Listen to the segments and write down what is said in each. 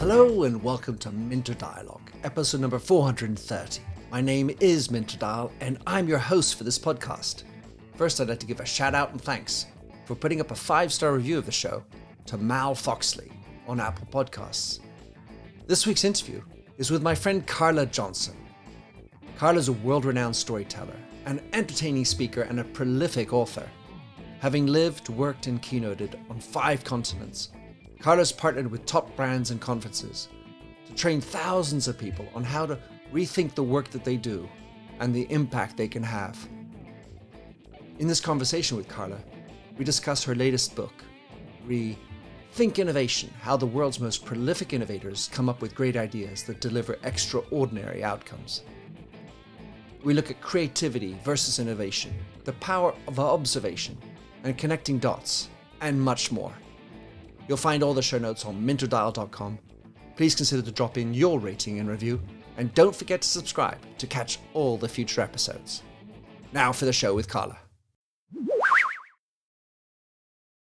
Hello and welcome to Minter Dialogue, episode number 430. My name is Minter Dial and I'm your host for this podcast. First, I'd like to give a shout out and thanks for putting up a five star review of the show to Mal Foxley on Apple Podcasts. This week's interview is with my friend Carla Johnson. Carla is a world renowned storyteller, an entertaining speaker, and a prolific author. Having lived, worked, and keynoted on five continents, Carla's partnered with top brands and conferences to train thousands of people on how to rethink the work that they do and the impact they can have. In this conversation with Carla, we discuss her latest book, Rethink Innovation How the World's Most Prolific Innovators Come Up with Great Ideas That Deliver Extraordinary Outcomes. We look at creativity versus innovation, the power of observation, and connecting dots, and much more. You'll find all the show notes on minterdial.com. Please consider to drop in your rating and review, and don't forget to subscribe to catch all the future episodes. Now for the show with Carla.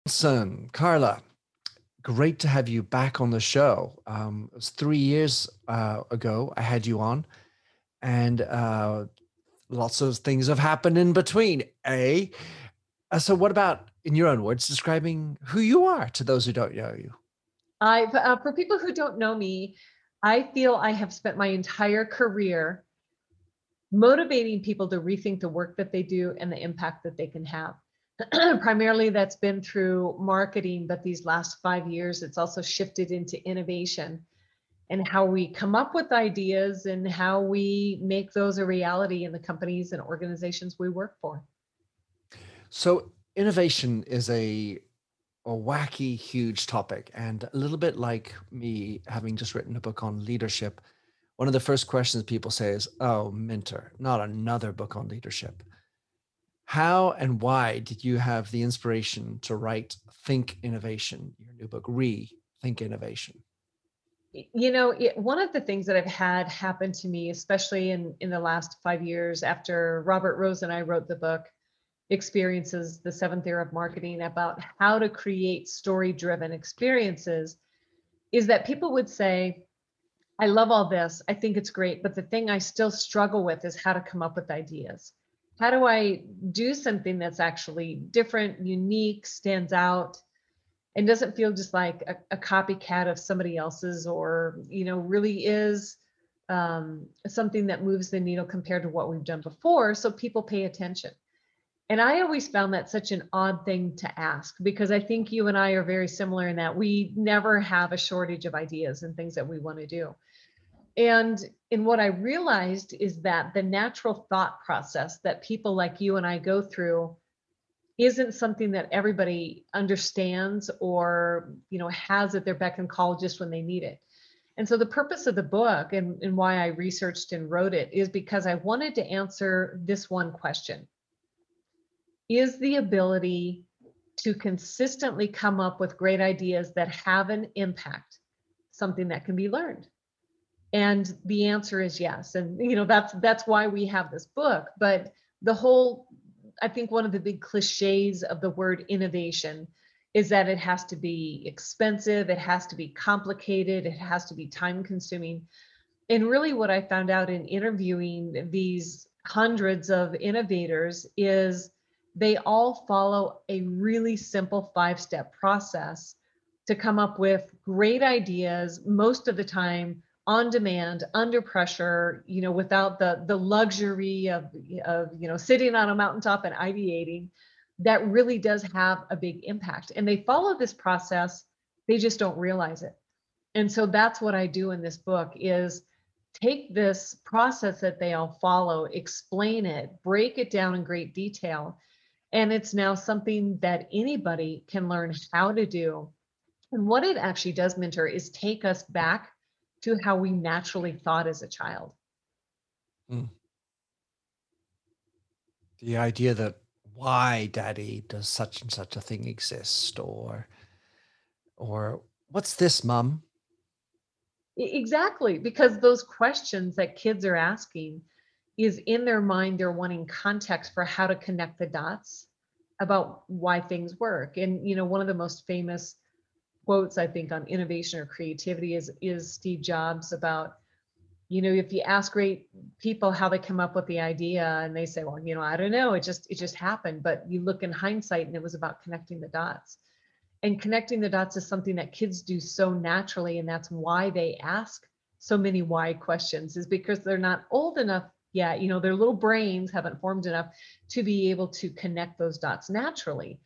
Son, Carla, great to have you back on the show. Um, it was three years uh, ago I had you on, and uh, lots of things have happened in between. A, uh, so what about in your own words, describing who you are to those who don't know you? I, uh, for people who don't know me, I feel I have spent my entire career motivating people to rethink the work that they do and the impact that they can have. Primarily, that's been through marketing, but these last five years, it's also shifted into innovation and how we come up with ideas and how we make those a reality in the companies and organizations we work for. So, innovation is a a wacky, huge topic, and a little bit like me having just written a book on leadership. One of the first questions people say is, "Oh, Minter, not another book on leadership." How and why did you have the inspiration to write Think Innovation, your new book, Rethink Innovation? You know, one of the things that I've had happen to me, especially in in the last five years after Robert Rose and I wrote the book, experiences, the seventh era of marketing, about how to create story driven experiences, is that people would say, I love all this. I think it's great. But the thing I still struggle with is how to come up with ideas. How do I do something that's actually different, unique, stands out, and doesn't feel just like a, a copycat of somebody else's or, you know, really is um, something that moves the needle compared to what we've done before so people pay attention. And I always found that such an odd thing to ask because I think you and I are very similar in that we never have a shortage of ideas and things that we want to do. And in what I realized is that the natural thought process that people like you and I go through isn't something that everybody understands or you know has at their beck and call just when they need it. And so the purpose of the book and, and why I researched and wrote it is because I wanted to answer this one question is the ability to consistently come up with great ideas that have an impact something that can be learned. And the answer is yes. And you know that's that's why we have this book. But the whole i think one of the big cliches of the word innovation is that it has to be expensive it has to be complicated it has to be time consuming and really what i found out in interviewing these hundreds of innovators is they all follow a really simple five step process to come up with great ideas most of the time on demand under pressure you know without the the luxury of of you know sitting on a mountaintop and ideating. That really does have a big impact. And they follow this process they just don't realize it. And so that's what i do in this book is take this process that they all follow explain it break it down in great detail and it's now something that anybody can learn how to do. And what it actually does, Minter, is take us back to how we naturally thought as a child. Mm. The idea that why daddy does such and such a thing exist or or what's this mom exactly because those questions that kids are asking is in their mind they're wanting context for how to connect the dots about why things work. And you know, one of the most famous quotes I think on innovation or creativity is is Steve Jobs about you know if you ask great people how they come up with the idea and they say well you know i don't know it just it just happened but you look in hindsight and it was about connecting the dots and connecting the dots is something that kids do so naturally and that's why they ask so many why questions is because they're not old enough yet you know their little brains haven't formed enough to be able to connect those dots naturally.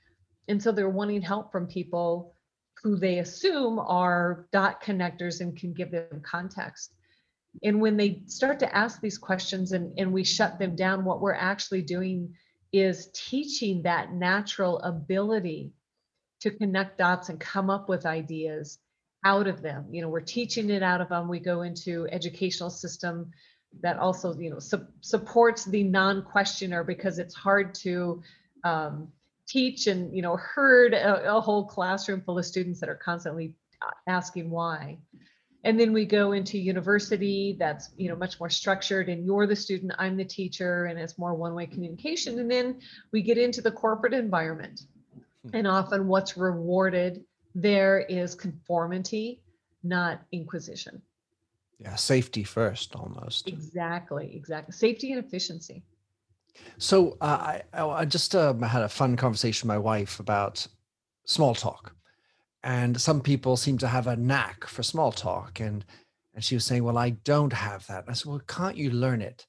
And so they're wanting help from people who they assume are dot connectors and can give them context. And when they start to ask these questions and, and we shut them down what we're actually doing is teaching that natural ability to connect dots and come up with ideas out of them. You know we're teaching it out of them we go into educational system that also you know su- supports the non-questioner because it's hard to um, teach and you know herd a, a, whole classroom full of students that are constantly uh, asking why and then we go into university that's you know much more structured and you're the student i'm the teacher and it's more one-way communication and then we get into the corporate environment hmm. and often what's rewarded there is conformity, not inquisition. Yeah, safety first almost. Exactly, exactly. Safety and efficiency. So uh, I, I just uh, had a fun conversation with my wife about small talk. And some people seem to have a knack for small talk. And, and she was saying, Well, I don't have that. And I said, Well, can't you learn it?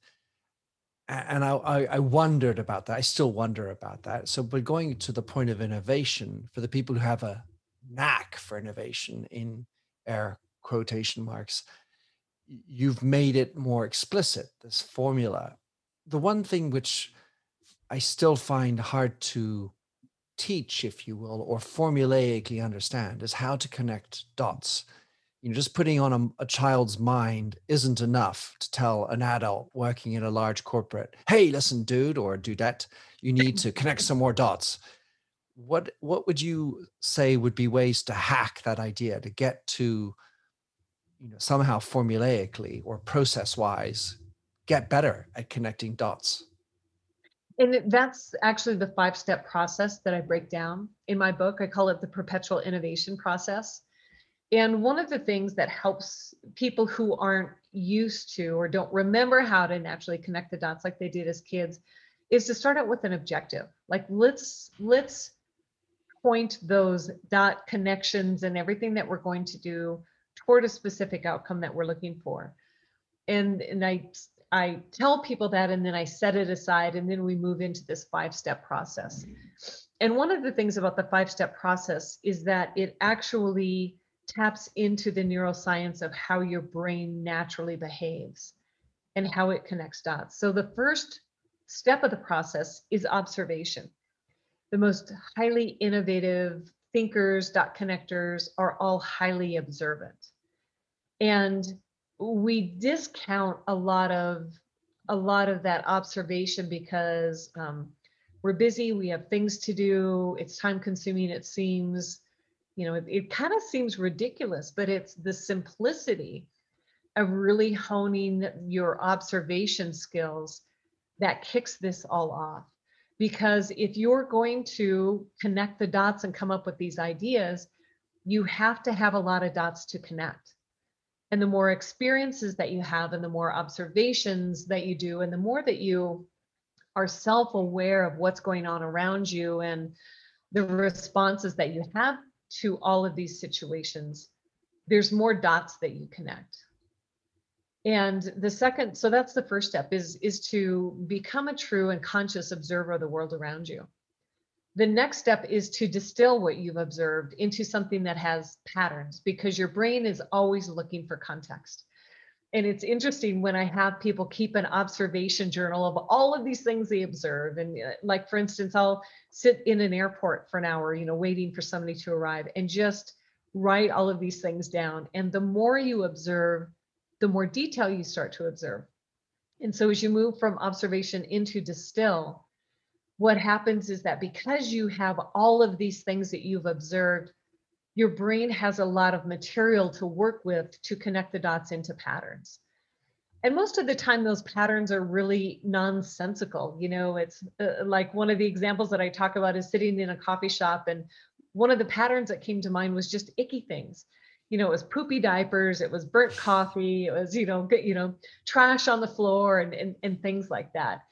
and I, I, wondered about that. I still wonder about that. So, but going to the point of innovation for the people who have a knack for innovation in air quotation marks, you've made it more explicit, this formula. The one thing which I still find hard to teach, if you will, or formulaically understand is how to connect dots. You know, just putting on a, a, child's mind isn't enough to tell an adult working in a large corporate, hey, listen, dude or dudette, you need to connect some more dots what what would you say would be ways to hack that idea to get to you know somehow formulaically or process wise get better at connecting dots. And that's actually the five step process that i break down in my book. I call it the perpetual innovation process. And one of the things that helps people who aren't used to or don't remember how to naturally connect the dots like they did as kids is to start out with an objective. Like let's let's point those dot connections and everything that we're going to do toward a specific outcome that we're looking for. And, and I, I tell people that and then I set it aside and then we move into this five step process. And one of the things about the five step process is that it actually taps into the neuroscience of how your brain naturally behaves and how it connects dots. So the first step of the process is observation the most highly innovative thinkers, dot connectors are all highly observant. And we discount a lot of a lot of that observation because um, we're busy, we have things to do, it's time consuming, it seems, you know, it, it kind of seems ridiculous, but it's the simplicity of really honing your observation skills that kicks this all off because if you're going to connect the dots and come up with these ideas, you have to have a lot of dots to connect. And the more experiences that you have, and the more observations that you do, and the more that you are self aware of what's going on around you and the responses that you have to all of these situations, there's more dots that you connect. And the second so that's the first step is is to become a true and conscious observer of the world around you the next step is to distill what you've observed into something that has patterns because your brain is always looking for context. And it's interesting when i have people keep an observation journal of all of these things they observe. And uh, like for instance i'll sit in an airport for an hour you know waiting for somebody to arrive and just write all of these things down. And the more you observe the more detail you start to observe. And so as you move from observation into distill, what happens is that because you have all of these things that you've observed, your brain has a lot of material to work with to connect the dots into patterns. and most of the time those patterns are really nonsensical you know it's uh, like one of the examples that i talk about is sitting in a coffee shop and one of the patterns that came to mind was just icky things you know it was poopy diapers it was burnt coffee it was you know you know trash on the floor and, and and things like that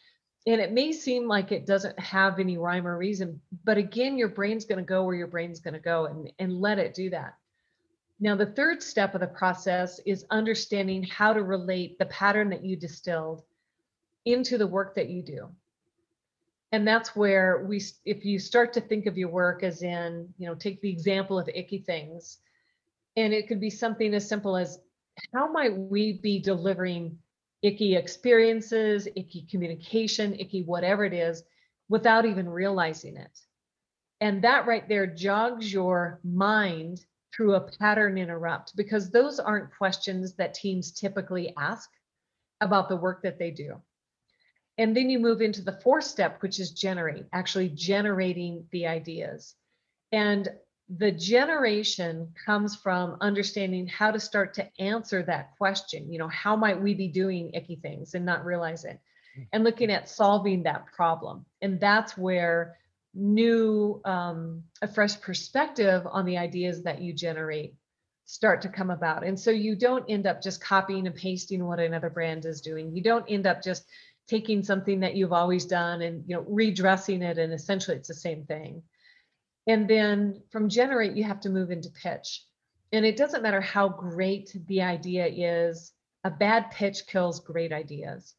and it may seem like it doesn't have any rhyme or reason but again your brain's going to go where your brain's going to go and and let it do that now, the third step of the process is understanding how to relate the pattern that you distilled into the work that you do. And that's where we, if you start to think of your work as in, you know, take the example of icky things, and it could be something as simple as how might we be delivering icky experiences, icky communication, icky whatever it is, without even realizing it. And that right there jogs your mind through a pattern interrupt because those aren't questions that teams typically ask about the work that they do. And then you move into the fourth step, which is generate, actually generating the ideas. And the generation comes from understanding how to start to answer that question. You know, how might we be doing icky things and not realize it? Hmm. And looking at solving that problem. And that's where new um, a fresh perspective on the ideas that you generate start to come about and so you don't end up just copying and pasting what another brand is doing you don't end up just taking something that you've always done and you know redressing it and essentially it's the same thing and then from generate you have to move into pitch. And it doesn't matter how great the idea is a bad pitch kills great ideas.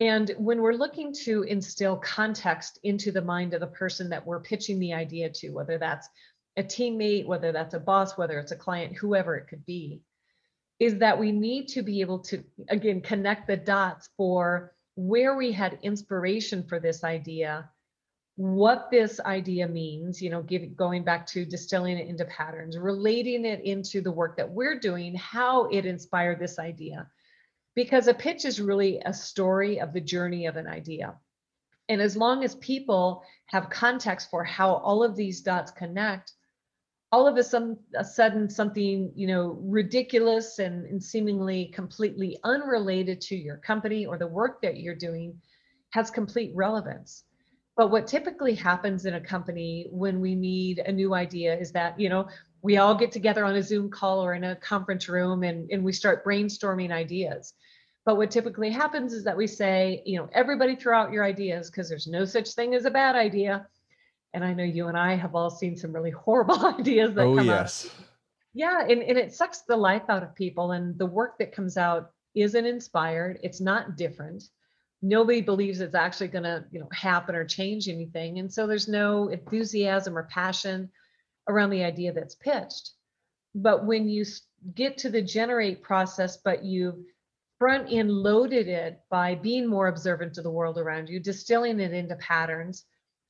And when we're looking to instill context into the mind of the person that we're pitching the idea to, whether that's a teammate, whether that's a boss, whether it's a client, whoever it could be, is that we need to be able to, again, connect the dots for where we had inspiration for this idea, what this idea means, you know, give, going back to distilling it into patterns, relating it into the work that we're doing, how it inspired this idea because a pitch is really a story of the journey of an idea. And as long as people have context for how all of these dots connect, all of a sudden, a sudden something you know ridiculous and, and seemingly completely unrelated to your company or the work that you're doing has complete relevance. But what typically happens in a company when we need a new idea is that, you know, we all get together on a Zoom call or in a conference room and, and we start brainstorming ideas. But what typically happens is that we say, you know, everybody throw out your ideas because there's no such thing as a bad idea. And I know you and I have all seen some really horrible ideas that oh, come yes. out. Yeah, and, and it sucks the life out of people. And the work that comes out isn't inspired. It's not different. Nobody believes it's actually going to, you know, happen or change anything. And so there's no enthusiasm or passion around the idea that's pitched. But when you get to the generate process, but you've front end loaded it by being more observant to the world around you, distilling it into patterns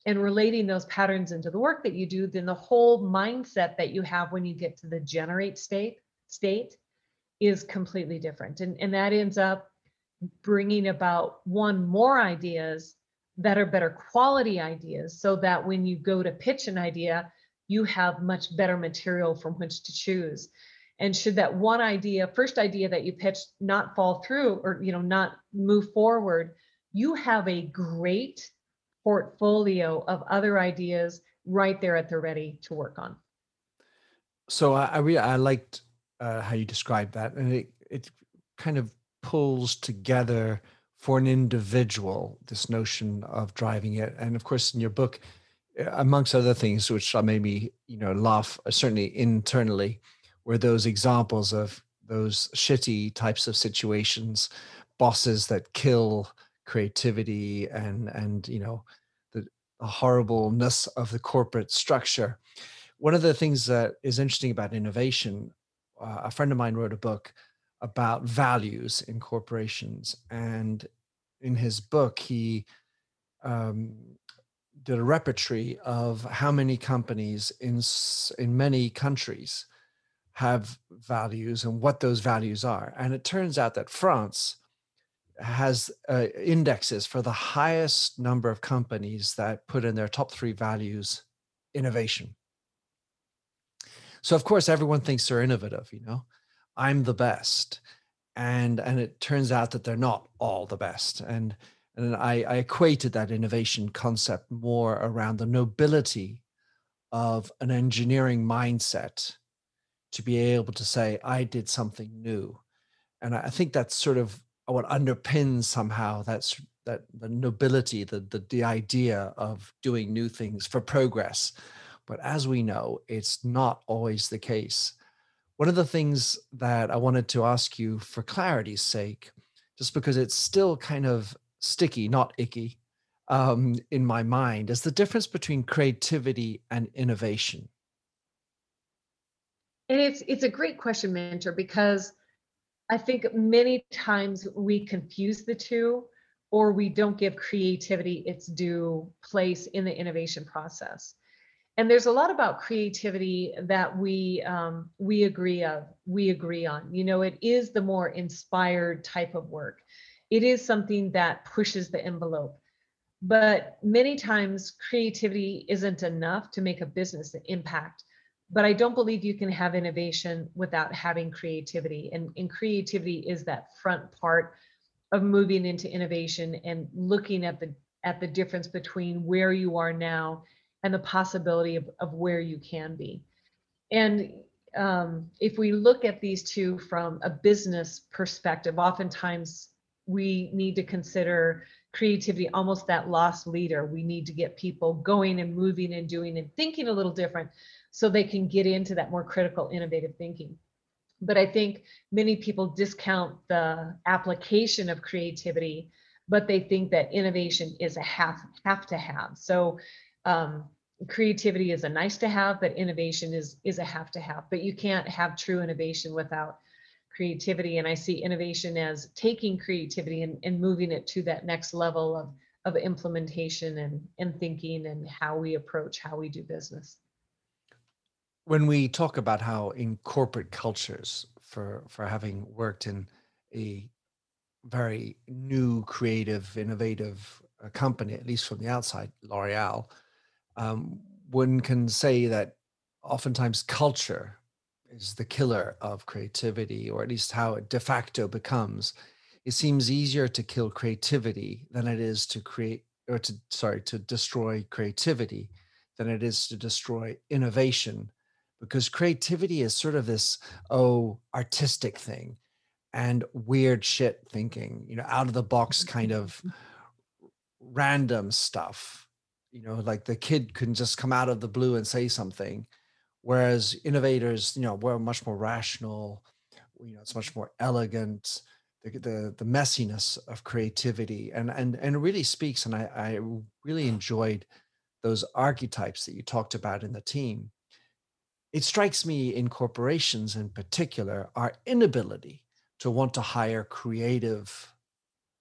and relating those patterns into the work that you do, then the whole mindset that you have when you get to the generate state state is completely different. And, and that ends up bringing about one more ideas that are better quality ideas so that when you go to pitch an idea, you have much better material from which to choose. And should that one idea first idea that you pitched not fall through or you know not move forward you have a great portfolio of other ideas right there at the ready to work on. So i, I really i liked uh, how you described that and it, it kind of pulls together for an individual this notion of driving it and of course in your book uh, amongst other things which made me you know laugh uh, certainly internally were those examples of those shitty types of situations, bosses that kill creativity and and you know the, the horribleness of the corporate structure. One of the things that is interesting about innovation, uh, a friend of mine wrote a book about values in corporations, and in his book he um, did a repertory of how many companies in in many countries have values and what those values are. And it turns out that France has uh, indexes for the highest number of companies that put in their top three values innovation. So, of course, everyone thinks they're innovative, you know, I'm the best. and and it turns out that they're not all the best. And and I, I equated that innovation concept more around the nobility of an engineering mindset to be able to say i did something new. And i think that's sort of what underpins somehow that's that the nobility the, the the idea of doing new things for progress. But as we know it's not always the case one of the things that i wanted to ask you for clarity's sake just because it's still kind of sticky not icky um, in my mind is the difference between creativity and innovation. And it's it's a great question Minter because i think many times we confuse the two or we don't give creativity its due place in the innovation process and there's a lot about creativity that we um, we agree of we agree on. You know it is the more inspired type of work. It is something that pushes the envelope. But many times creativity isn't enough to make a business impact. But i don't believe you can have innovation without having creativity. And, and creativity is that front part of moving into innovation and looking at the at the difference between where you are now and the possibility of, of where you can be. And um, if we look at these two from a business perspective oftentimes we need to consider creativity almost that loss leader. We need to get people going and moving and doing and thinking a little different so they can get into that more critical innovative thinking. But i think many people discount the application of creativity but they think that innovation is a have have to have. So um, creativity is a nice to have but innovation is is a have to have. But you can't have true innovation without creativity. And i see innovation as taking creativity and, and moving it to that next level of of implementation and and thinking and how we approach how we do business. When we talk about how in corporate cultures for for having worked in a very new creative innovative uh, company at least from the outside l'oreal um, one can say that oftentimes culture is the killer of creativity, or at least how it de facto becomes. It seems easier to kill creativity than it is to create, or to, sorry, to destroy creativity than it is to destroy innovation. Because creativity is sort of this, oh, artistic thing and weird shit thinking, you know, out of the box kind of random stuff. You know, like the kid can just come out of the blue and say something whereas innovators you know were much more rational you know it's much more elegant the, the, the messiness of creativity and and and really speaks and I, I really enjoyed those archetypes that you talked about in the team. It strikes me in corporations in particular our inability to want to hire creative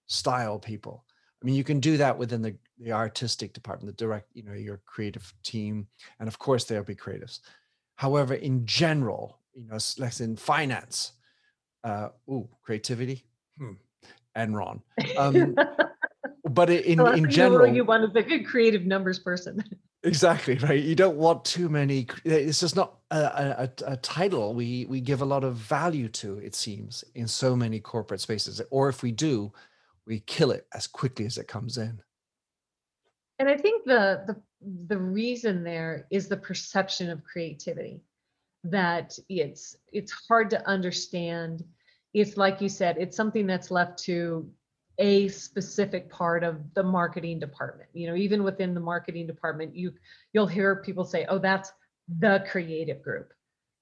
style people i mean you can do that within the the artistic department the direct you know your creative team and of course there'll be creatives However, in general, you know, less in finance, uh, ooh, creativity, hmm. Enron. Um, but in well, in general, you want to be a creative numbers person. exactly right. You don't want too many. It's just not a, a, a title we we give a lot of value to. It seems in so many corporate spaces, or if we do, we kill it as quickly as it comes in. And I think the the the reason there is the perception of creativity that it's it's hard to understand. It's like you said it's something that's left to a specific part of the marketing department. You know even within the marketing department you you'll hear people say oh that's the creative group.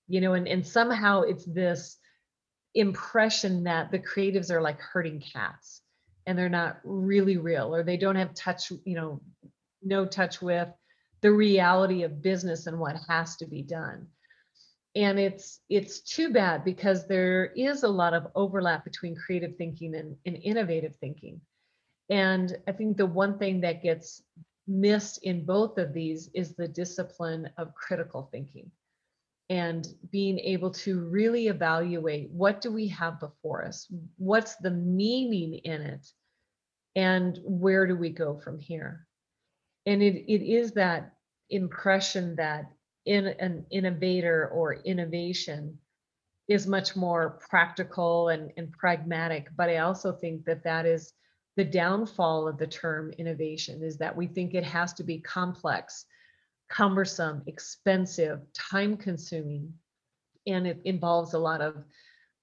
You know and and somehow it's this impression that the creatives are like herding cats and they're not really real or they don't have touch you know no touch with the reality of business and what has to be done. And it's it's too bad because there is a lot of overlap between creative thinking and, and innovative thinking. And i think the one thing that gets missed in both of these is the discipline of critical thinking and being able to really evaluate what do we have before us what's the meaning in it and where do we go from here and it, it is that impression that in an innovator or innovation is much more practical and, and pragmatic. But I also think that that is the downfall of the term innovation is that we think it has to be complex, cumbersome, expensive, time consuming, and it involves a lot of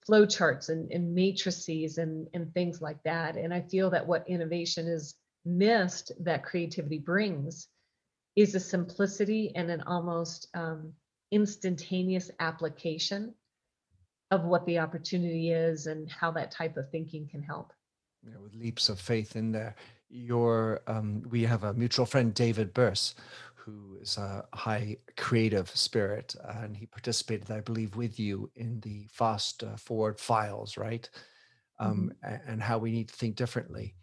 flow charts and, and matrices and, and things like that. And I feel that what innovation is missed that creativity brings is a simplicity and an almost um, instantaneous application of what the opportunity is and how that type of thinking can help. Yeah, with leaps of faith in there. Your um, we have a mutual friend, David Burse, who is a high creative spirit, and he participated, I believe, with you in the fast uh, forward files, right? Um, mm-hmm. and how we need to think differently.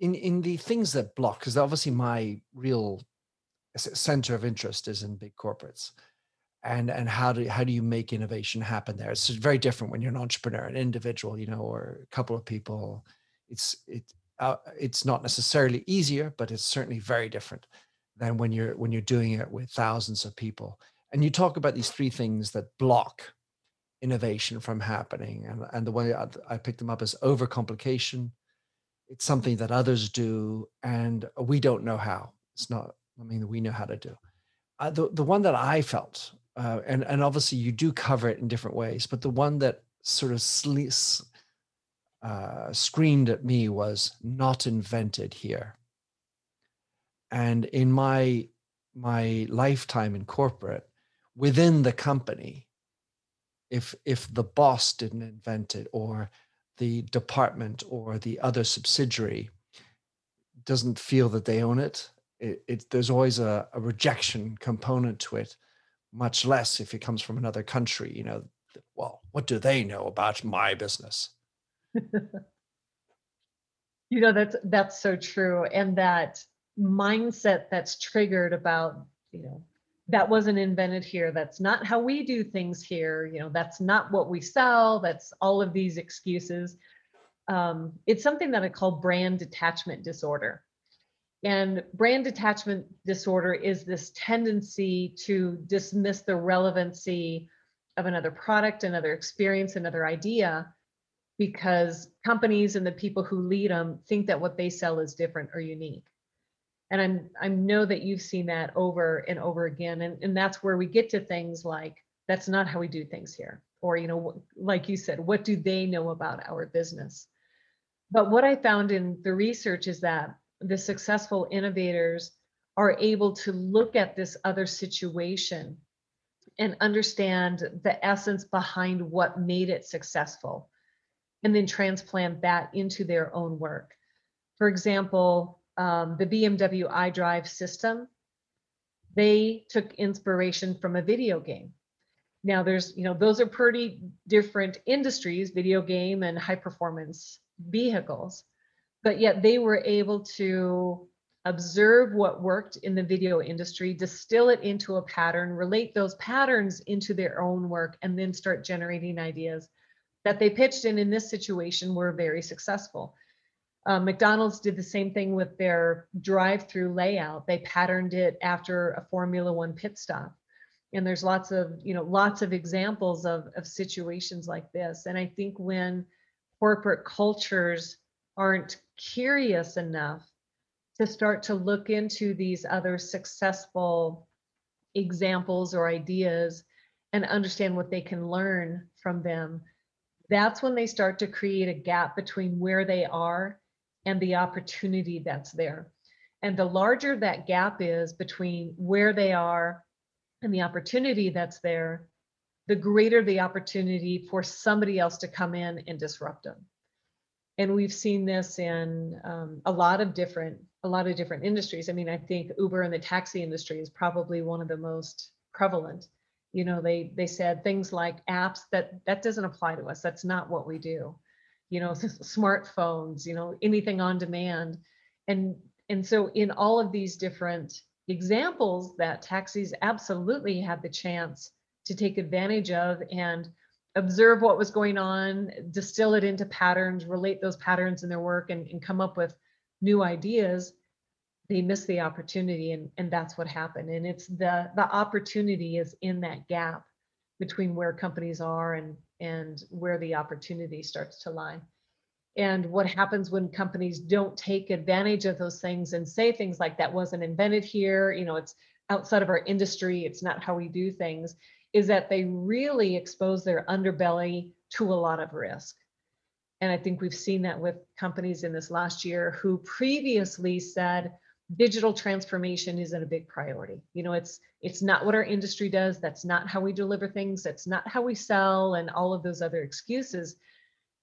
In in the things that block, because obviously my real center of interest is in big corporates and and how do how do you make innovation happen there it's very different when you're an entrepreneur an individual you know or a couple of people it's it uh, it's not necessarily easier but it's certainly very different than when you're when you're doing it with thousands of people. And you talk about these three things that block innovation from happening and, and the way I, I picked them up is overcomplication. It's something that others do and we don't know how. It's not something that we know how to do. Uh, the, the one that i felt uh, and and obviously you do cover it in different ways but the one that sort of sle- uh, screamed at me was not invented here and in my my lifetime in corporate within the company if if the boss didn't invent it or the department or the other subsidiary doesn't feel that they own it, it, it there's always a, a rejection component to it much less if it comes from another country you know well what do they know about my business? You know that's that's so true and that mindset that's triggered about you know that wasn't invented here that's not how we do things here you know that's not what we sell that's all of these excuses um, it's something that i call brand detachment disorder and brand detachment disorder is this tendency to dismiss the relevancy of another product, another experience, another idea, because companies and the people who lead them think that what they sell is different or unique. And I'm I know that you've seen that over and over again. And, and that's where we get to things like, that's not how we do things here. Or, you know, like you said, what do they know about our business? But what I found in the research is that the successful innovators are able to look at this other situation and understand the essence behind what made it successful and then transplant that into their own work. For example, um, the BMW iDrive system, they took inspiration from a video game. Now there's, you know, those are pretty different industries, video game and high performance vehicles but yet they were able to observe what worked in the video industry, distill it into a pattern, relate those patterns into their own work, and then start generating ideas that they pitched in in this situation were very successful. Uh, McDonald's did the same thing with their drive-through layout. They patterned it after a Formula One pit stop. And there's lots of, you know, lots of examples of, of situations like this. And I think when corporate cultures aren't curious enough to start to look into these other successful examples or ideas and understand what they can learn from them, that's when they start to create a gap between where they are and the opportunity that's there. And the larger that gap is between where they are and the opportunity that's there, the greater the opportunity for somebody else to come in and disrupt them. And we've seen this in um, a lot of different a lot of different industries. I mean i think uber and the taxi industry is probably one of the most prevalent. You know they they said things like apps that that doesn't apply to us. That's not what we do you know smartphones you know anything on demand and and so in all of these different examples that taxis absolutely had the chance to take advantage of and observe what was going on, distill it into patterns, relate those patterns in their work, and, and come up with new ideas, they miss the opportunity, and, and that's what happened. And it's the the opportunity is in that gap between where companies are and and where the opportunity starts to lie. And what happens when companies don't take advantage of those things and say things like that wasn't invented here you know it's outside of our industry it's not how we do things is that they really expose their underbelly to a lot of risk. And i think we've seen that with companies in this last year who previously said digital transformation isn't a big priority. You know it's it's not what our industry does. That's not how we deliver things. That's not how we sell and all of those other excuses.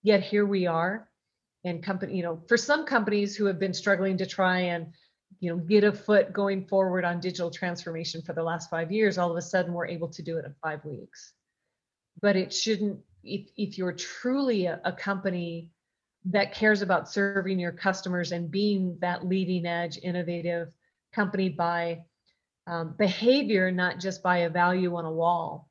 Yet here we are and company you know for some companies who have been struggling to try and you know get a foot going forward on digital transformation for the last five years all of a sudden we're able to do it in five weeks. But it shouldn't if, if you're truly a, a company that cares about serving your customers and being that leading edge innovative company by um, behavior not just by a value on a wall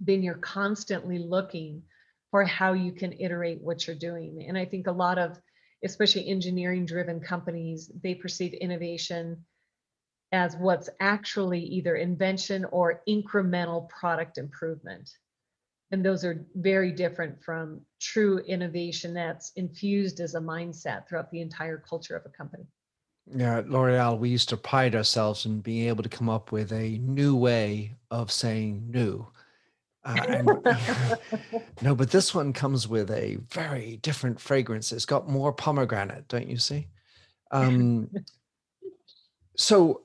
then you're constantly looking for how you can iterate what you're doing. And I think a lot of, especially engineering driven companies, they perceive innovation as what's actually either invention or incremental product improvement. And those are very different from true innovation that's infused as a mindset throughout the entire culture of a company. Yeah, at L'Oreal, we used to pride ourselves in being able to come up with a new way of saying new. Uh, and, no, but this one comes with a very different fragrance. It's got more pomegranate, don't you see? Um, so,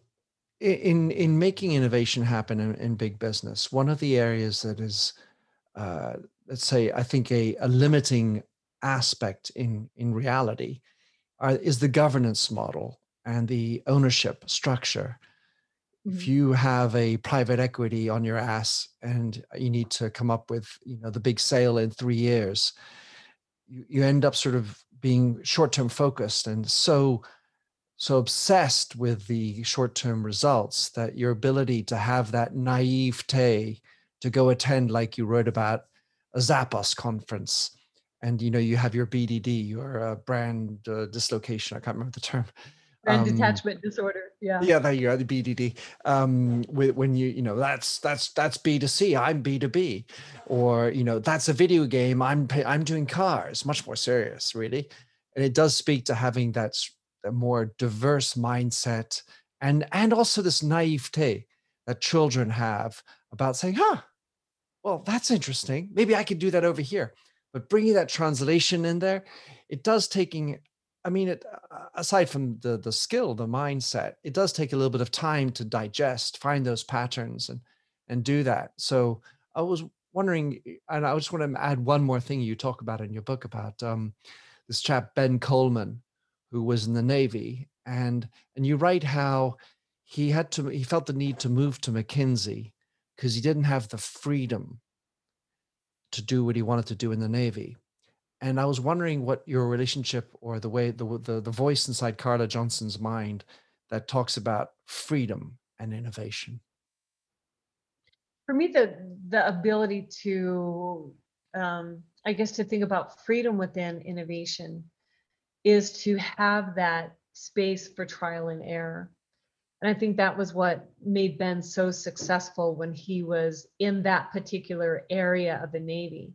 in in making innovation happen in, in, big business, one of the areas that is, uh, let's say, I think a, a limiting aspect in in reality, are, is the governance model and the ownership structure if mm-hmm. you have a private equity on your ass and you need to come up with you know the big sale in three years you, you end up sort of being short-term focused and so so obsessed with the short-term results that your ability to have that naivete to go attend like you wrote about a zappos conference and you know you have your bdd your uh, brand uh, dislocation i can't remember the term Brand um, detachment disorder. Yeah. Yeah, there you go. The BDD. Um, when you you know that's that's that's B to C. I'm B to B, or you know that's a video game. I'm I'm doing cars. Much more serious, really, and it does speak to having that a more diverse mindset and and also this naivete that children have about saying, "Huh, well that's interesting. Maybe I could do that over here." But bringing that translation in there, it does taking I mean, it, aside from the the skill, the mindset, it does take a little bit of time to digest, find those patterns, and and do that. So I was wondering, and I just want to add one more thing you talk about in your book about um, this chap Ben Kohlmann, who was in the Navy, and and you write how he had to he felt the need to move to McKinsey because he didn't have the freedom to do what he wanted to do in the Navy and I was wondering what your relationship or the way the, the the voice inside Carla Johnson's mind that talks about freedom and innovation. For me, the the ability to, um, I guess, to think about freedom within innovation is to have that space for trial and error. And I think that was what made Ben so successful when he was in that particular area of the Navy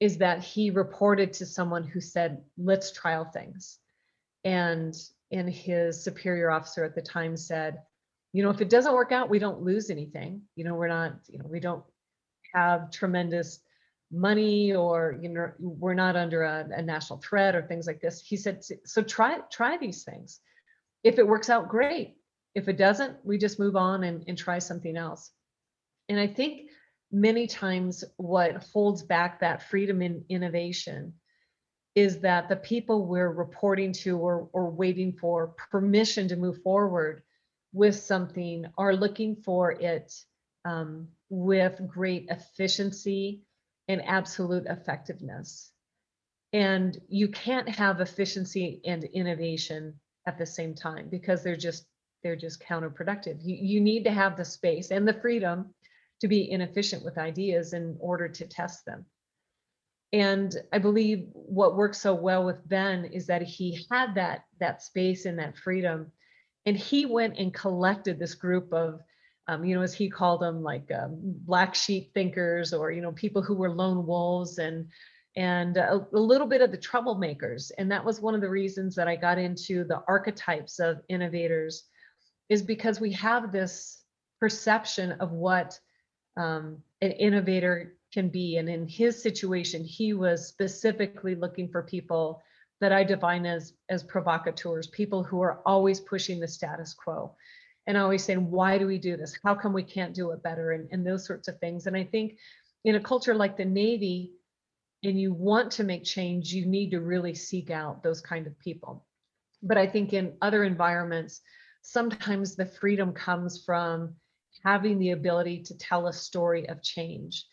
is that he reported to someone who said, let's trial things. And and his superior officer at the time said, you know, if it doesn't work out, we don't lose anything. You know, we're not, you know, we don't have tremendous money or you know we're not under a, a national threat or things like this he said so try try these things if it works out great if it doesn't we just move on and, and try something else and i think many times what holds back that freedom in innovation is that the people we're reporting to or, or waiting for permission to move forward with something are looking for it um, with great efficiency and absolute effectiveness. And you can't have efficiency and innovation at the same time because they're just they're just counterproductive. You, you need to have the space and the freedom to be inefficient with ideas in order to test them. And I believe what works so well with Ben is that he had that that space and that freedom. And he went and collected this group of um, you know, as he called them, like um, black sheep thinkers, or you know, people who were lone wolves and and a, a, little bit of the troublemakers. And that was one of the reasons that I got into the archetypes of innovators, is because we have this perception of what um, an innovator can be. And in his situation, he was specifically looking for people that I define as as provocateurs, people who are always pushing the status quo and always saying, why do we do this? How come we can't do it better? And, and those sorts of things. And I think in a culture like the Navy, and you want to make change, you need to really seek out those kind of people. But I think in other environments, sometimes the freedom comes from having the ability to tell a story of change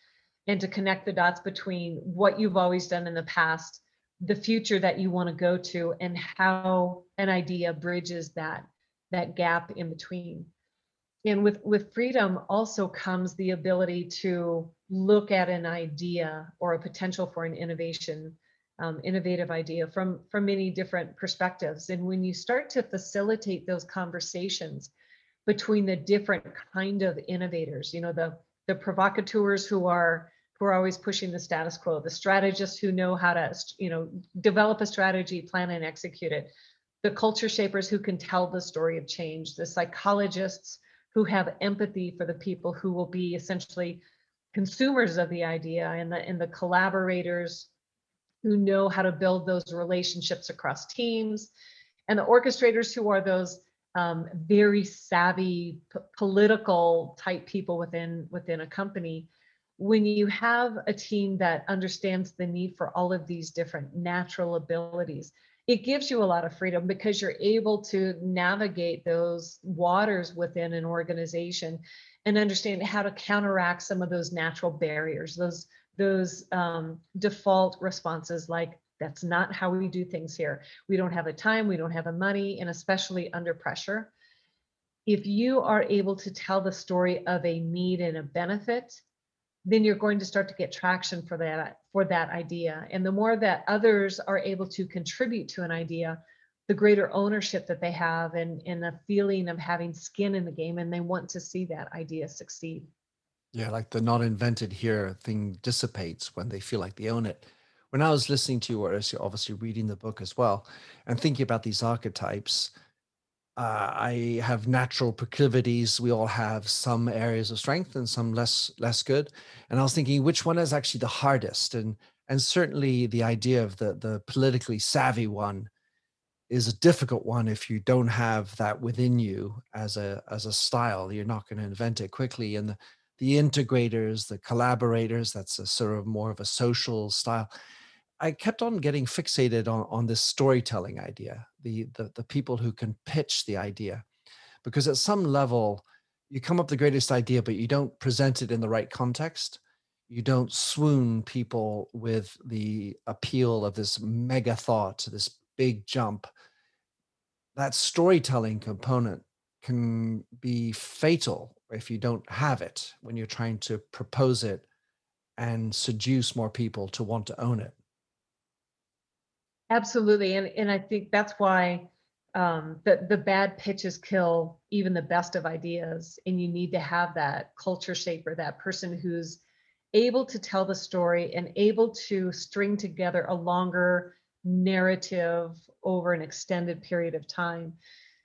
and to connect the dots between what you've always done in the past the future that you want to go to and how an idea bridges that that gap in between. And with with freedom also comes the ability to look at an idea or a potential for an innovation um, innovative idea from from many different perspectives. And when you start to facilitate those conversations between the different kind of innovators you know the the provocateurs who are who are always pushing the status quo, the strategists who know how to, you know, develop a strategy, plan and execute it, the culture shapers who can tell the story of change, the psychologists who have empathy for the people who will be essentially consumers of the idea and the and the collaborators who know how to build those relationships across teams. And the orchestrators who are those um, very savvy p- political type people within within a company when you have a team that understands the need for all of these different natural abilities, it gives you a lot of freedom because you're able to navigate those waters within an organization and understand how to counteract some of those natural barriers, those those um, default responses like that's not how we do things here. We don't have the time, we don't have the money, and especially under pressure. If you are able to tell the story of a need and a benefit, then you're going to start to get traction for that for that idea and the more that others are able to contribute to an idea the greater ownership that they have and and the feeling of having skin in the game and they want to see that idea succeed yeah like the not invented here thing dissipates when they feel like they own it when i was listening to you or obviously reading the book as well and thinking about these archetypes uh, I have natural proclivities. We all have some areas of strength and some less less good. And I was thinking, which one is actually the hardest? And and certainly the idea of the the politically savvy one is a difficult one if you don't have that within you as a as a style. You're not going to invent it quickly. And the, the integrators, the collaborators, that's a sort of more of a social style. I kept on getting fixated on, on this storytelling idea, the, the the people who can pitch the idea, because at some level, you come up the greatest idea, but you don't present it in the right context. You don't swoon people with the appeal of this mega thought, this big jump. That storytelling component can be fatal if you don't have it when you're trying to propose it and seduce more people to want to own it. Absolutely. And, and I think that's why um, the, the bad pitches kill even the best of ideas. And you need to have that culture shaper, that person who's able to tell the story and able to string together a longer narrative over an extended period of time.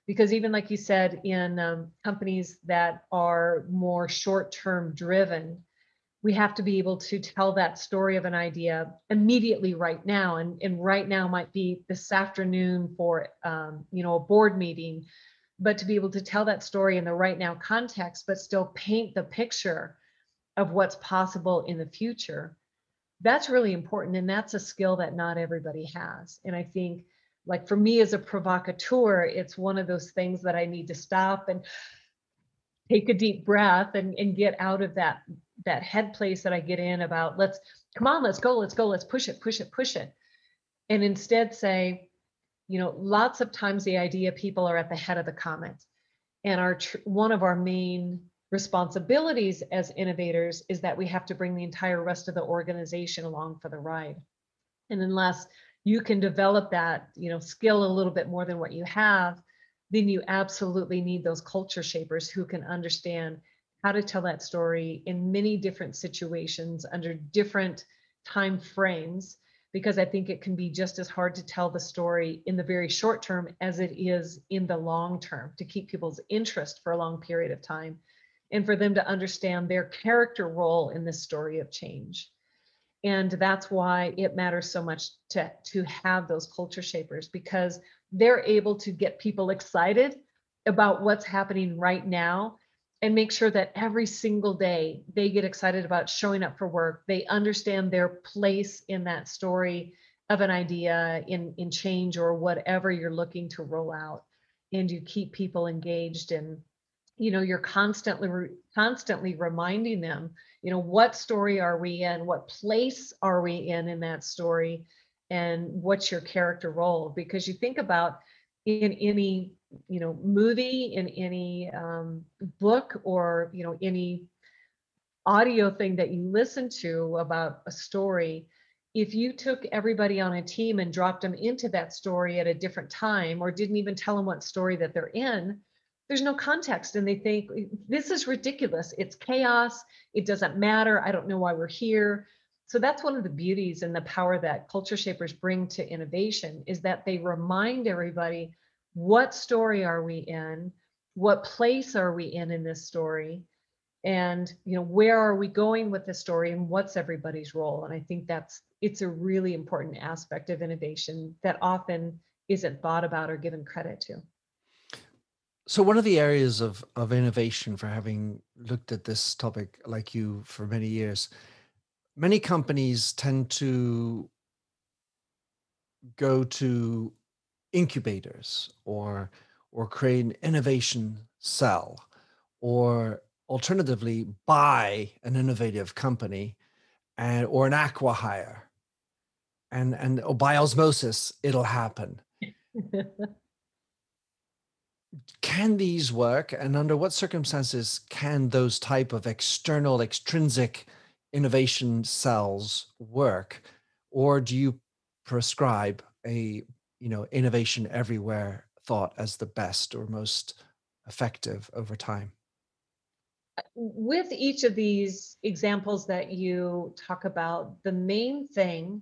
Because even like you said, in um, companies that are more short term driven, we have to be able to tell that story of an idea immediately right now. And, and right now might be this afternoon for um, you know a board meeting. But to be able to tell that story in the right now context but still paint the picture of what's possible in the future that's really important. And that's a skill that not everybody has. And i think like for me as a provocateur it's one of those things that i need to stop and take a deep breath and, and get out of that that head place that I get in about let's come on, let's go, let's go, let's push it, push it, push it. And instead say, you know, lots of times the idea people are at the head of the comment. And our tr- one of our main responsibilities as innovators is that we have to bring the entire rest of the organization along for the ride. And unless you can develop that, you know, skill a little bit more than what you have, then you absolutely need those culture shapers who can understand how to tell that story in many different situations under different time frames because I think it can be just as hard to tell the story in the very short term as it is in the long term to keep people's interest for a long period of time and for them to understand their character role in this story of change. And that's why it matters so much to, to have those culture shapers because they're able to get people excited about what's happening right now and make sure that every single day they get excited about showing up for work. They understand their place in that story of an idea in, in change or whatever you're looking to roll out. And you keep people engaged and you know you're constantly constantly reminding them you know what story are we in? What place are we in in that story? And what's your character role? Because you think about in any you know movie in any um, book or you know any audio thing that you listen to about a story if you took everybody on a team and dropped them into that story at a different time or didn't even tell them what story that they're in there's no context. And they think this is ridiculous. It's chaos. It doesn't matter. I don't know why we're here. So that's one of the beauties and the power that culture shapers bring to innovation is that they remind everybody what story are we in? What place are we in in this story? And you know where are we going with the story and what's everybody's role? And i think that's it's a really important aspect of innovation that often isn't thought about or given credit to so one of the areas of of innovation for having looked at this topic like you for many years many companies tend to go to incubators or or create an innovation cell or alternatively buy an innovative company and or an acqui-hire. And and or by osmosis it'll happen can these work? And under what circumstances can those type of external extrinsic innovation cells work? Or do you prescribe a you know innovation everywhere thought as the best or most effective over time? Uh, with each of these examples that you talk about the main thing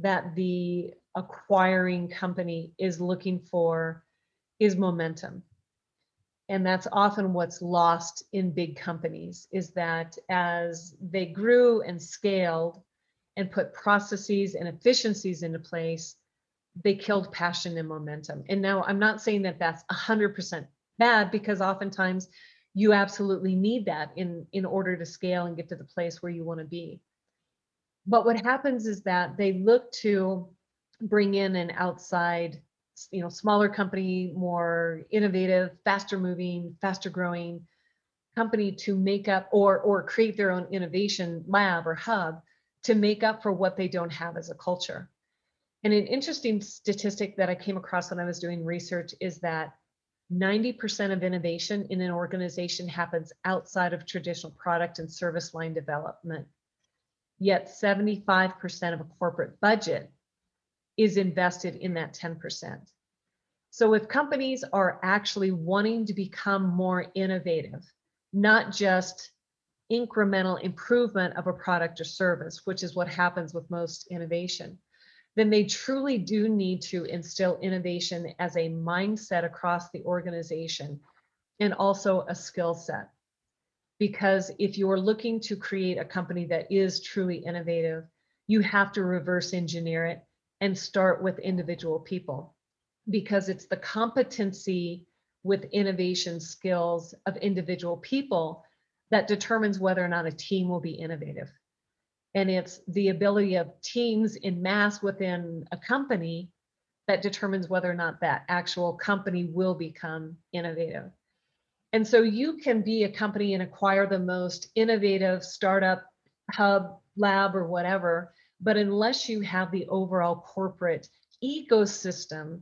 that the acquiring company is looking for is momentum and that's often what's lost in big companies is that as they grew and scaled and put processes and efficiencies into place they killed passion and momentum. And now I'm not saying that that's 100% bad because oftentimes you absolutely need that in in order to scale and get to the place where you want to be. But what happens is that they look to bring in an outside, you know, smaller company, more innovative, faster moving, faster growing company to make up or or create their own innovation lab or hub to make up for what they don't have as a culture. And an interesting statistic that I came across when I was doing research is that 90% of innovation in an organization happens outside of traditional product and service line development. Yet 75% of a corporate budget is invested in that 10%. So if companies are actually wanting to become more innovative, not just incremental improvement of a product or service, which is what happens with most innovation, then they truly do need to instill innovation as a mindset across the organization and also a skill set. Because if you're looking to create a company that is truly innovative, you have to reverse engineer it and start with individual people because it's the competency with innovation skills of individual people that determines whether or not a team will be innovative and it's the ability of teams in mass within a company that determines whether or not that actual company will become innovative. And so you can be a company and acquire the most innovative startup hub, lab, or whatever, but unless you have the overall corporate ecosystem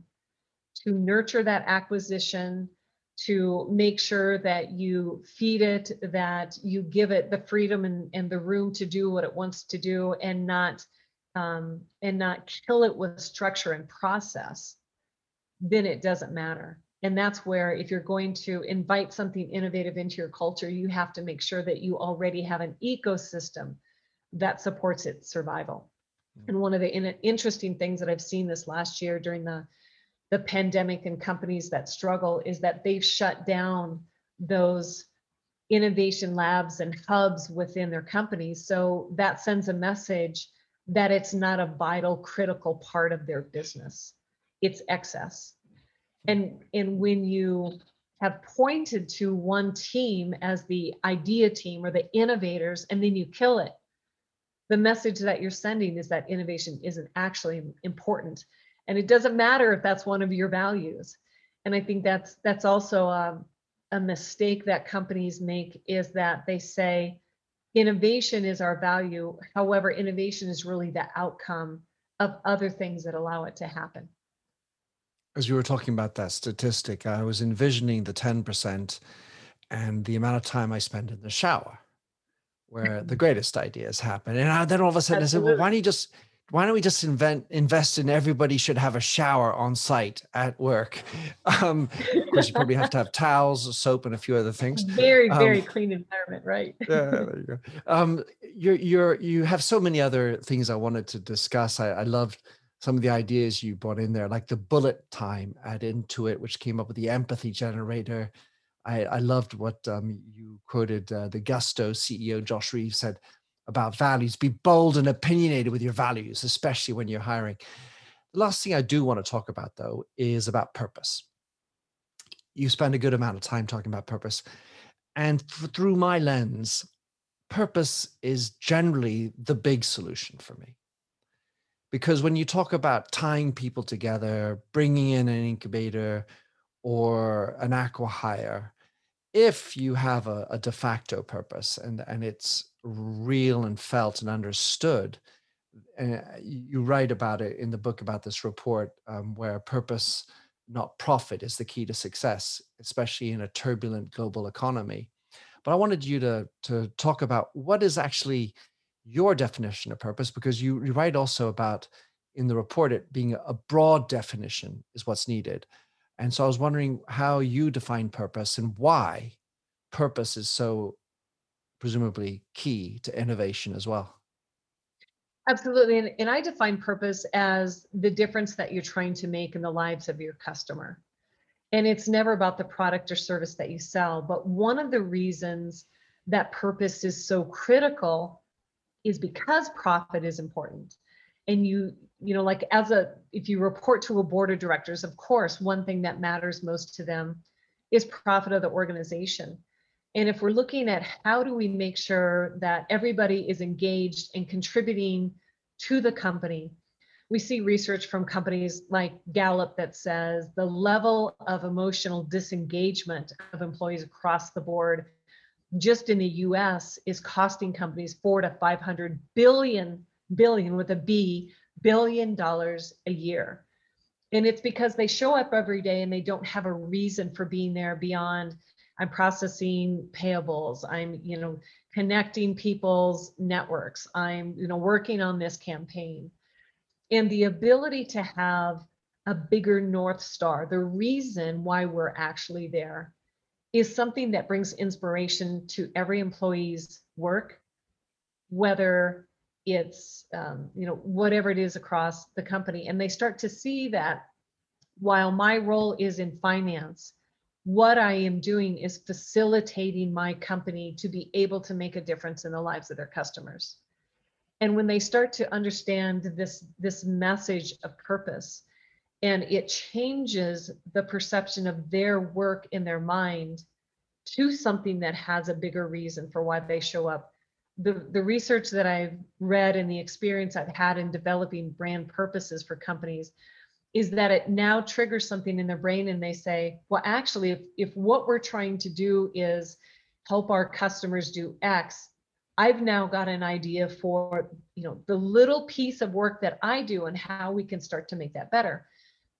to nurture that acquisition, to make sure that you feed it, that you give it the freedom and, and the room to do what it wants to do and not um, and not kill it with structure and process, then it doesn't matter. And that's where if you're going to invite something innovative into your culture, you have to make sure that you already have an ecosystem that supports its survival. Mm. And one of the in- interesting things that I've seen this last year during the the pandemic and companies that struggle is that they've shut down those innovation labs and hubs within their companies. So that sends a message that it's not a vital, critical part of their business. It's excess. And, and when you have pointed to one team as the idea team or the innovators, and then you kill it, the message that you're sending is that innovation isn't actually important. And it doesn't matter if that's one of your values. And I think that's that's also a, a mistake that companies make is that they say innovation is our value. However, innovation is really the outcome of other things that allow it to happen. As you were talking about that statistic, I was envisioning the 10% and the amount of time I spend in the shower where the greatest ideas happen. And then all of a sudden Absolutely. I said, well, why don't you just why don't we just invent invest in everybody should have a shower on site at work? Um, of course you probably have to have towels soap and a few other things. Very um, very clean environment right? Yeah there you go. Um, you're you're you have so many other things i wanted to discuss. I, I loved some of the ideas you brought in there like the bullet time add into it which came up with the empathy generator i, I loved what um, you quoted uh, the gusto ceo josh reeves said about values. Be bold and opinionated with your values, especially when you're hiring. The last thing I do want to talk about, though, is about purpose. You spend a good amount of time talking about purpose. And through my lens, purpose is generally the big solution for me. Because when you talk about tying people together, bringing in an incubator or an acqui-hire, if you have a, a de facto purpose and, and it's real and felt and understood. And you write about it in the book about this report um, where purpose, not profit, is the key to success, especially in a turbulent global economy. But I wanted you to, to talk about what is actually your definition of purpose, because you, you write also about in the report it being a broad definition is what's needed. And so I was wondering how you define purpose and why purpose is so presumably key to innovation as well. Absolutely. And, and I define purpose as the difference that you're trying to make in the lives of your customer. And it's never about the product or service that you sell. But one of the reasons that purpose is so critical is because profit is important. And you, you know, like as a, if you report to a board of directors, of course, one thing that matters most to them is profit of the organization. And if we're looking at how do we make sure that everybody is engaged and contributing to the company, we see research from companies like Gallup that says the level of emotional disengagement of employees across the board just in the US is costing companies 4 to 500 billion billion with a B billion dollars a year. And it's because they show up every day and they don't have a reason for being there beyond I'm processing payables. I'm, you know, connecting people's networks. I'm, you know, working on this campaign. And the ability to have a bigger North Star, the reason why we're actually there is something that brings inspiration to every employee's work, whether it's, um, you know, whatever it is across the company. And they start to see that while my role is in finance, what I am doing is facilitating my company to be able to make a difference in the lives of their customers. And when they start to understand this, this message of purpose, and it changes the perception of their work in their mind to something that has a bigger reason for why they show up. The, the research that I've read and the experience I've had in developing brand purposes for companies is that it now triggers something in their brain and they say, well, actually, if, if what we're trying to do is help our customers do X, I've now got an idea for, you know, the little piece of work that I do and how we can start to make that better.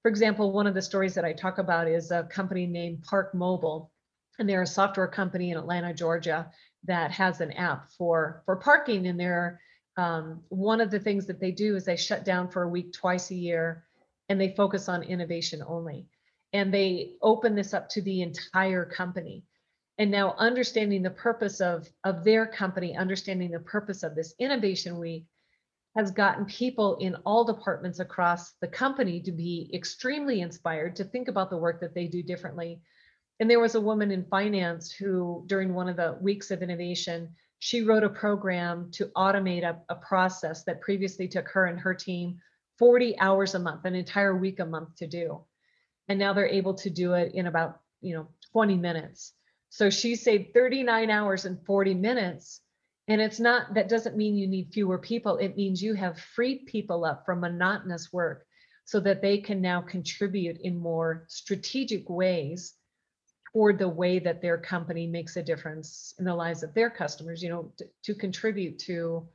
For example, one of the stories that I talk about is a company named Park Mobile, and they're a software company in Atlanta, Georgia, that has an app for for parking. And they're um, one of the things that they do is they shut down for a week twice a year and they focus on innovation only. and they open this up to the entire company and now understanding the purpose of of their company understanding the purpose of this innovation week has gotten people in all departments across the company to be extremely inspired to think about the work that they do differently and there was a woman in finance who during one of the weeks of innovation she wrote a program to automate a, a process that previously took her and her team 40 hours a month an entire week a month to do. And now they're able to do it in about you know 20 minutes. So she saved 39 hours and 40 minutes. And it's not that doesn't mean you need fewer people. It means you have freed people up from monotonous work so that they can now contribute in more strategic ways toward the way that their company makes a difference in the lives of their customers you know to, to contribute to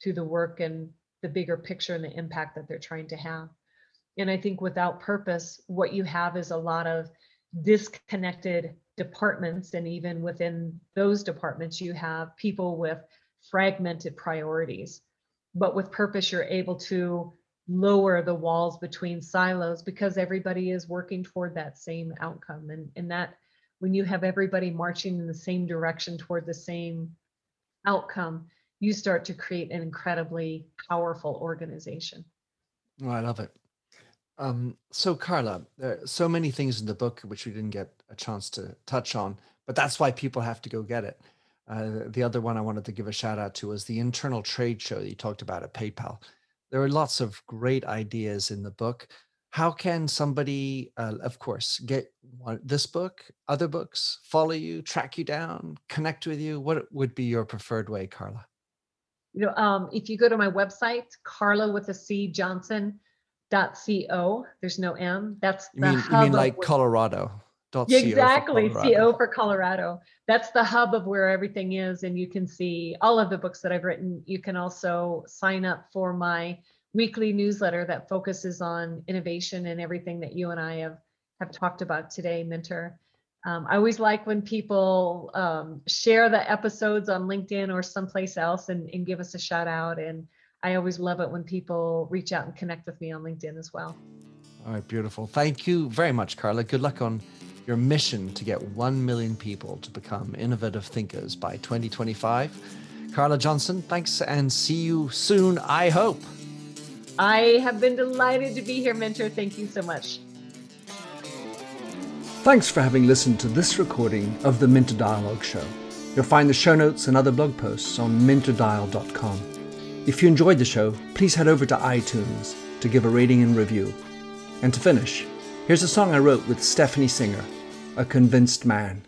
to the work and the bigger picture and the impact that they're trying to have and I think without purpose, what you have is a lot of disconnected departments. And even within those departments, you have people with fragmented priorities. But with purpose, you're able to lower the walls between silos because everybody is working toward that same outcome. And, and that when you have everybody marching in the same direction toward the same outcome, you start to create an incredibly powerful organization. Oh, I love it. Um, so Carla, there are so many things in the book which we didn't get a chance to touch on, but that's why people have to go get it. Uh, the other one I wanted to give a shout out to was the internal trade show that you talked about at PayPal. There are lots of great ideas in the book. How can somebody, uh, of course, get one, this book, other books, follow you, track you down, connect with you? What would be your preferred way, Carla? You know, um, if you go to my website, Carla with a C Johnson dot co. There's no M. That's you mean, you mean like Colorado. Dot exactly. Co for Colorado. That's the hub of where everything is. And you can see all of the books that I've written. You can also sign up for my weekly newsletter that focuses on innovation and everything that you and I have, have talked about today, Minter. Um, I always like when people um, share the episodes on LinkedIn or someplace else and, and give us a shout out. And I always love it when people reach out and connect with me on LinkedIn as well. All right, beautiful. Thank you very much, Carla. Good luck on your mission to get 1 million people to become innovative thinkers by 2025. Carla Johnson, thanks and see you soon, I hope. I have been delighted to be here, Minter. Thank you so much. Thanks for having listened to this recording of the Minter Dialogue Show. You'll find the show notes and other blog posts on minterdial.com. If you enjoyed the show, please head over to iTunes to give a rating and review. And to finish, here's a song I wrote with Stephanie Singer, A Convinced Man.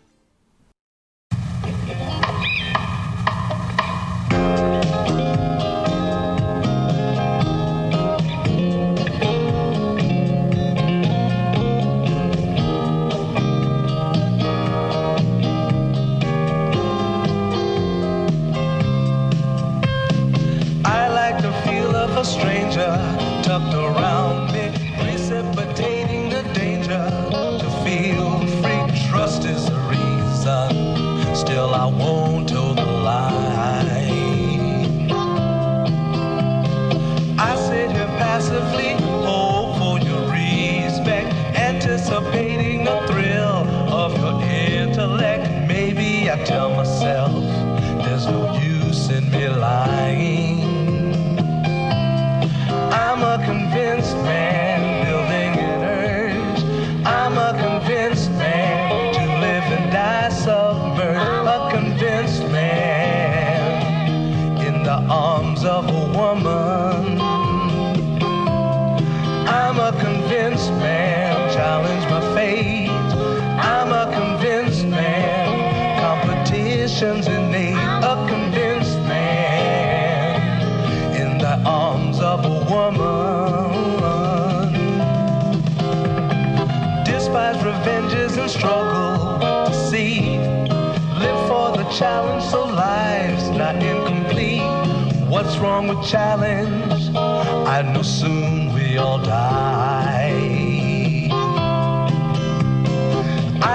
Soon we all die.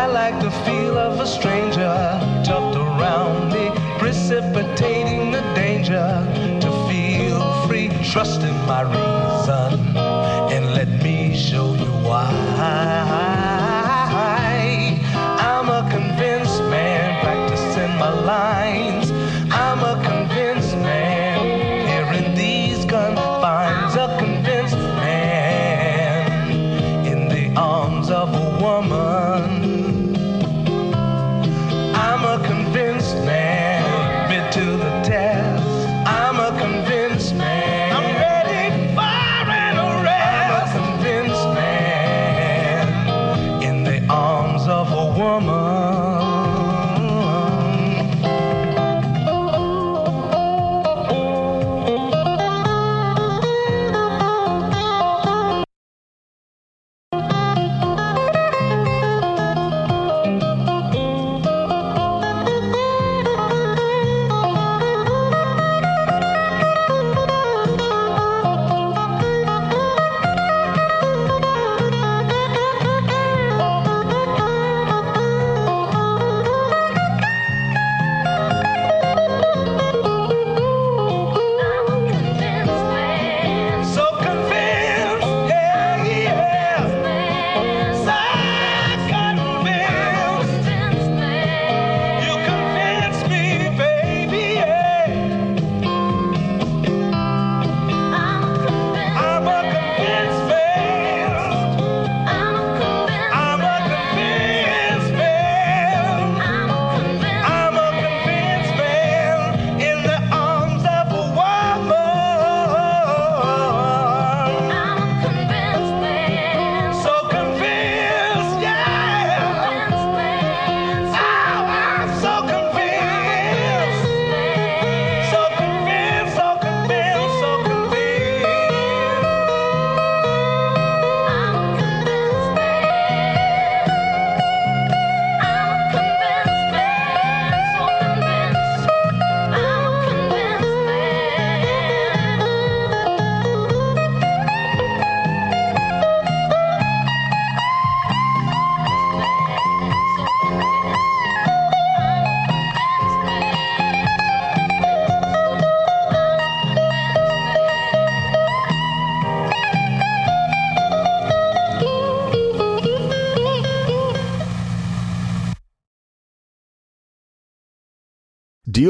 I like the feel of a stranger tucked around me, precipitating the danger to feel free. Trust in my reason and let me show you why.